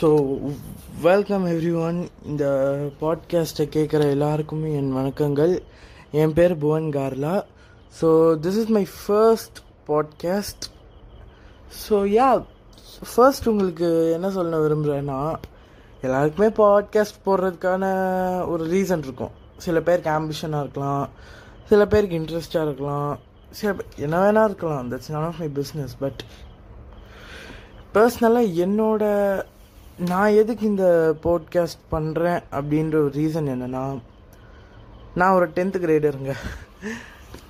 So welcome every one இந்த பாட்காஸ்ட்டை கேட்குற எல்லாருக்குமே என் வணக்கங்கள். என் பேர் Bhuvan Karla. So this is my first podcast so ya first உங்களுக்கு என்ன சொல்ல விரும்புகிறேன்னா எல்லாருக்குமே பாட்காஸ்ட் போடுறதுக்கான ஒரு ரீசன் இருக்கும். சில பேருக்கு ஆம்பிஷனாக இருக்கலாம். சில பேருக்கு இன்ட்ரெஸ்டாக இருக்கலாம். சில என்ன வேணா இருக்கலாம். That's not of my business but பர்சனலாக என்னோட நான் எதுக்கு இந்த போட்காஸ்ட் பண்ணுறேன் அப்படின்ற ஒரு ரீசன் என்னென்னா நான் ஒரு டென்த்து கிரேடருங்க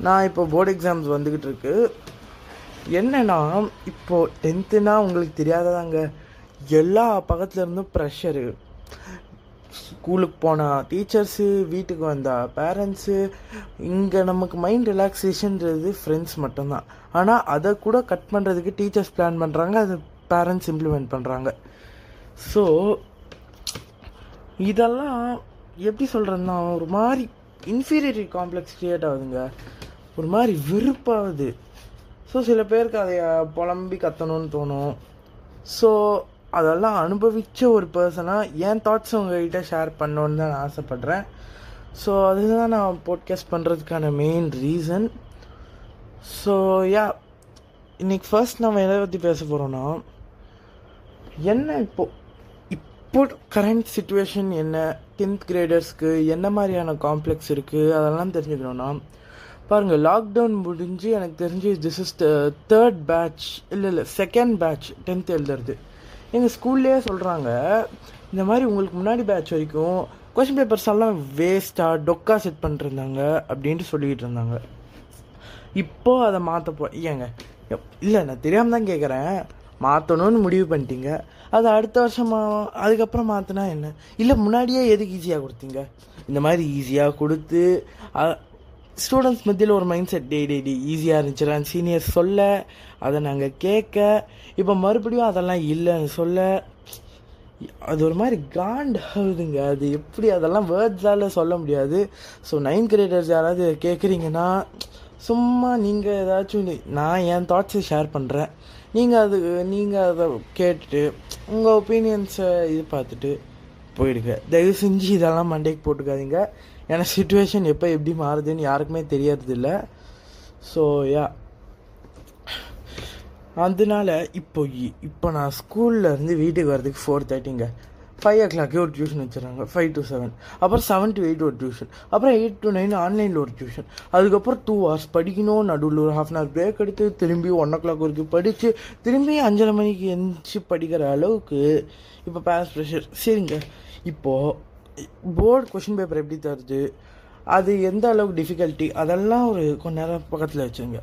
நான் இப்போ போர்டு எக்ஸாம்ஸ் வந்துக்கிட்டு இருக்கு. என்னன்னா இப்போது டென்த்துனா உங்களுக்கு தெரியாததாங்க. எல்லா பக்கத்துலேருந்தும் ப்ரெஷரு ஸ்கூலுக்கு போனால் டீச்சர்ஸு வீட்டுக்கு வந்தால் பேரண்ட்ஸு இங்கே நமக்கு மைண்ட் ரிலாக்ஸேஷன்றது ஃப்ரெண்ட்ஸ் மட்டும்தான். ஆனால் அதை கூட கட் பண்ணுறதுக்கு டீச்சர்ஸ் பிளான் பண்ணுறாங்க அதை பேரண்ட்ஸ் இம்ப்ளிமெண்ட் பண்ணுறாங்க ஸோ இதெல்லாம் எப்படி சொல்கிறதுனா ஒரு மாதிரி இன்ஃபீரியரிட்டி காம்ப்ளெக்ஸ் க்ரியேட் ஆகுதுங்க. ஒரு மாதிரி வெறுப்பாகுது. ஸோ சில பேருக்கு அதை புலம்பி கத்தணும்னு தோணும். ஸோ அதெல்லாம் அனுபவித்த ஒரு பர்சனாக என் தாட்ஸ் உங்ககிட்ட ஷேர் பண்ணணுன்னு தான் நான் ஆசைப்பட்றேன். ஸோ அதுதான் நான் போட்காஸ்ட் பண்ணுறதுக்கான மெயின் ரீசன் ஸோ யா இன்னைக்கு ஃபர்ஸ்ட் நம்ம எதை பற்றி பேச போகிறோன்னா என்ன இப்போது இப்போ கரண்ட் சுச்சுவேஷன் என்ன? டென்த் கிரேடர்ஸ்க்கு என்ன மாதிரியான காம்ப்ளெக்ஸ் இருக்குது அதெல்லாம் தெரிஞ்சுக்கணுன்னா பாருங்கள் லாக்டவுன் முடிஞ்சு எனக்கு தெரிஞ்சு திஸ் இஸ் தேர்ட் பேட்ச் இல்லை இல்லை செகண்ட் பேட்ச் டென்த் எழுதுறது. எங்கள் ஸ்கூல்லேயே சொல்கிறாங்க இந்த மாதிரி உங்களுக்கு முன்னாடி பேட்ச் வரைக்கும் கொஷின் பேப்பர்ஸ் எல்லாம் வேஸ்ட்டாக டொக்கா செட் பண்ணிருந்தாங்க அப்படின்ட்டு சொல்லிக்கிட்டு இருந்தாங்க. இப்போ அதை மாற்றப்போ ஏங்க இல்லை நான் தெரியாமல் தான் கேட்குறேன் மாற்றணும்னு முடிவு பண்ணிட்டீங்க. அது அடுத்த வருஷமாக அதுக்கப்புறம் மாற்றினா என்ன? இல்லை முன்னாடியே எதுக்கு ஈஸியாக கொடுத்தீங்க? இந்த மாதிரி ஈஸியாக கொடுத்து ஸ்டூடெண்ட்ஸ் மத்தியில் ஒரு மைண்ட் செட் டே டே டே ஈஸியாக இருந்துச்சுடா சீனியர்ஸ் சொல்ல அதை நாங்கள் கேட்க இப்போ மறுபடியும் அதெல்லாம் இல்லைன்னு சொல்ல அது ஒரு மாதிரி காண்ட் ஆகுதுங்க. அது எப்படி அதெல்லாம் வேர்ட்ஸால் சொல்ல முடியாது. ஸோ நைன்த் கிரேடர்ஸ் யாராவது கேட்குறீங்கன்னா சும்மா நீங்கள் ஏதாச்சும் நான் என் தாட்ஸை ஷேர் பண்ணுறேன் நீங்கள் அது நீங்கள் அதை கேட்டுட்டு உங்கள் ஒப்பீனியன்ஸை இது பார்த்துட்டு போயிடுங்க. தயவு செஞ்சு இதெல்லாம் மண்டைக்கு போட்டுக்காதீங்க. ஏன்னா சுச்சுவேஷன் எப்போ எப்படி மாறுதுன்னு யாருக்குமே தெரியறதில்ல. ஸோ யா அதனால இப்போ இப்போ நான் ஸ்கூல்லேருந்து வீட்டுக்கு வரதுக்கு ஃபோர் தேர்ட்டிங்க ஃபைவ் ஓ கிளாக்கே ஒரு டியூஷன் வச்சுறாங்க ஃபைவ் டு செவன் அப்புறம் செவன் டு எயிட் ஒரு டியூஷன் அப்புறம் எயிட் டு நைன் ஆன்லைனில் ஒரு டியூஷன் அதுக்கப்புறம் டூ ஹவர்ஸ் படிக்கணும். நடுவில் ஒரு ஹாஃப் அன் ஹவர் பிரேக் எடுத்து திரும்பி ஒன் ஓ கிளாக் வரைக்கும் படித்து திரும்பி அஞ்சரை மணிக்கு எந்திரிச்சு படிக்கிற அளவுக்கு இப்போ பேரண்ட்ஸ் ப்ரெஷர் சரிங்க. இப்போது போர்டு கொஷின் பேப்பர் எப்படி தருது? அது எந்த அளவுக்கு டிஃபிகல்ட்டி அதெல்லாம் ஒரு கொஞ்ச நேரம் பக்கத்தில் வச்சுங்க.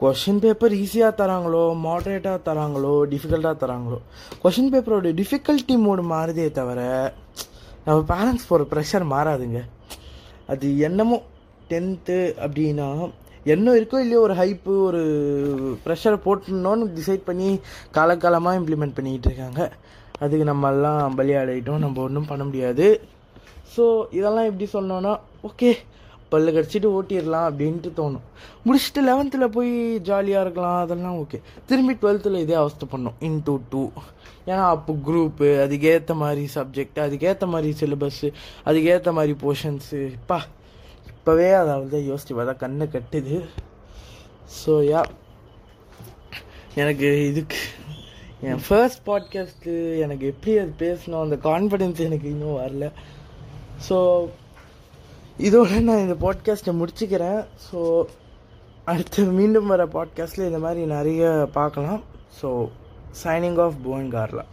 கொஷின் பேப்பர் ஈஸியாக தராங்களோ மாட்ரேட்டாக தராங்களோ டிஃபிகல்ட்டாக தராங்களோ? கொஷின் பேப்பரோட டிஃபிகல்ட்டி மோடு மாறுதே தவிர நம்ம பேரண்ட்ஸ் போகிற ப்ரெஷர் மாறாதுங்க. அது என்னமோ டென்த்து அப்படின்னா என்ன இருக்கோ இல்லையோ ஒரு ஹைப்பு ஒரு ப்ரெஷரை போட்டுனோன்னு டிசைட் பண்ணி காலகாலமாக இம்ப்ளிமெண்ட் பண்ணிக்கிட்டு இருக்காங்க. அதுக்கு நம்மெல்லாம் பலியாடிட்டோம் நம்ம ஒன்றும் பண்ண முடியாது. ஸோ இதெல்லாம் எப்படி சொன்னோன்னா ஓகே பல்லு கடிச்சிட்டு ஓட்டிடலாம் அப்படின்ட்டு தோணும். முடிச்சுட்டு லெவன்த்தில் போய் ஜாலியாக இருக்கலாம் அதெல்லாம் ஓகே திரும்பி டுவெல்த்தில் இதே அவஸ்தை பண்ணோம். இன் டூ டூ ஏன்னா அப்போ குரூப்பு அதுக்கேற்ற மாதிரி சப்ஜெக்ட் அதுக்கேற்ற மாதிரி சிலபஸ்ஸு அதுக்கேற்ற மாதிரி போர்ஷன்ஸு இப்பா இப்போவே அதாவது யோசிச்சு பார்த்தா கண்ணை கட்டுது. ஸோ யா எனக்கு இதுக்கு என் ஃபர்ஸ்ட் பாட்காஸ்ட்டு எனக்கு எப்படி அது பேசணும் அந்த கான்ஃபிடென்ஸ் எனக்கு இன்னும் வரல. ஸோ இதோட நான் இந்த பாட்காஸ்ட்டை முடிச்சுக்கிறேன். ஸோ அடுத்து மீண்டும் வர பாட்காஸ்ட்டில் இந்த மாதிரி நிறைய பார்க்கலாம். ஸோ சைனிங் ஆஃப் புவன் கார்லா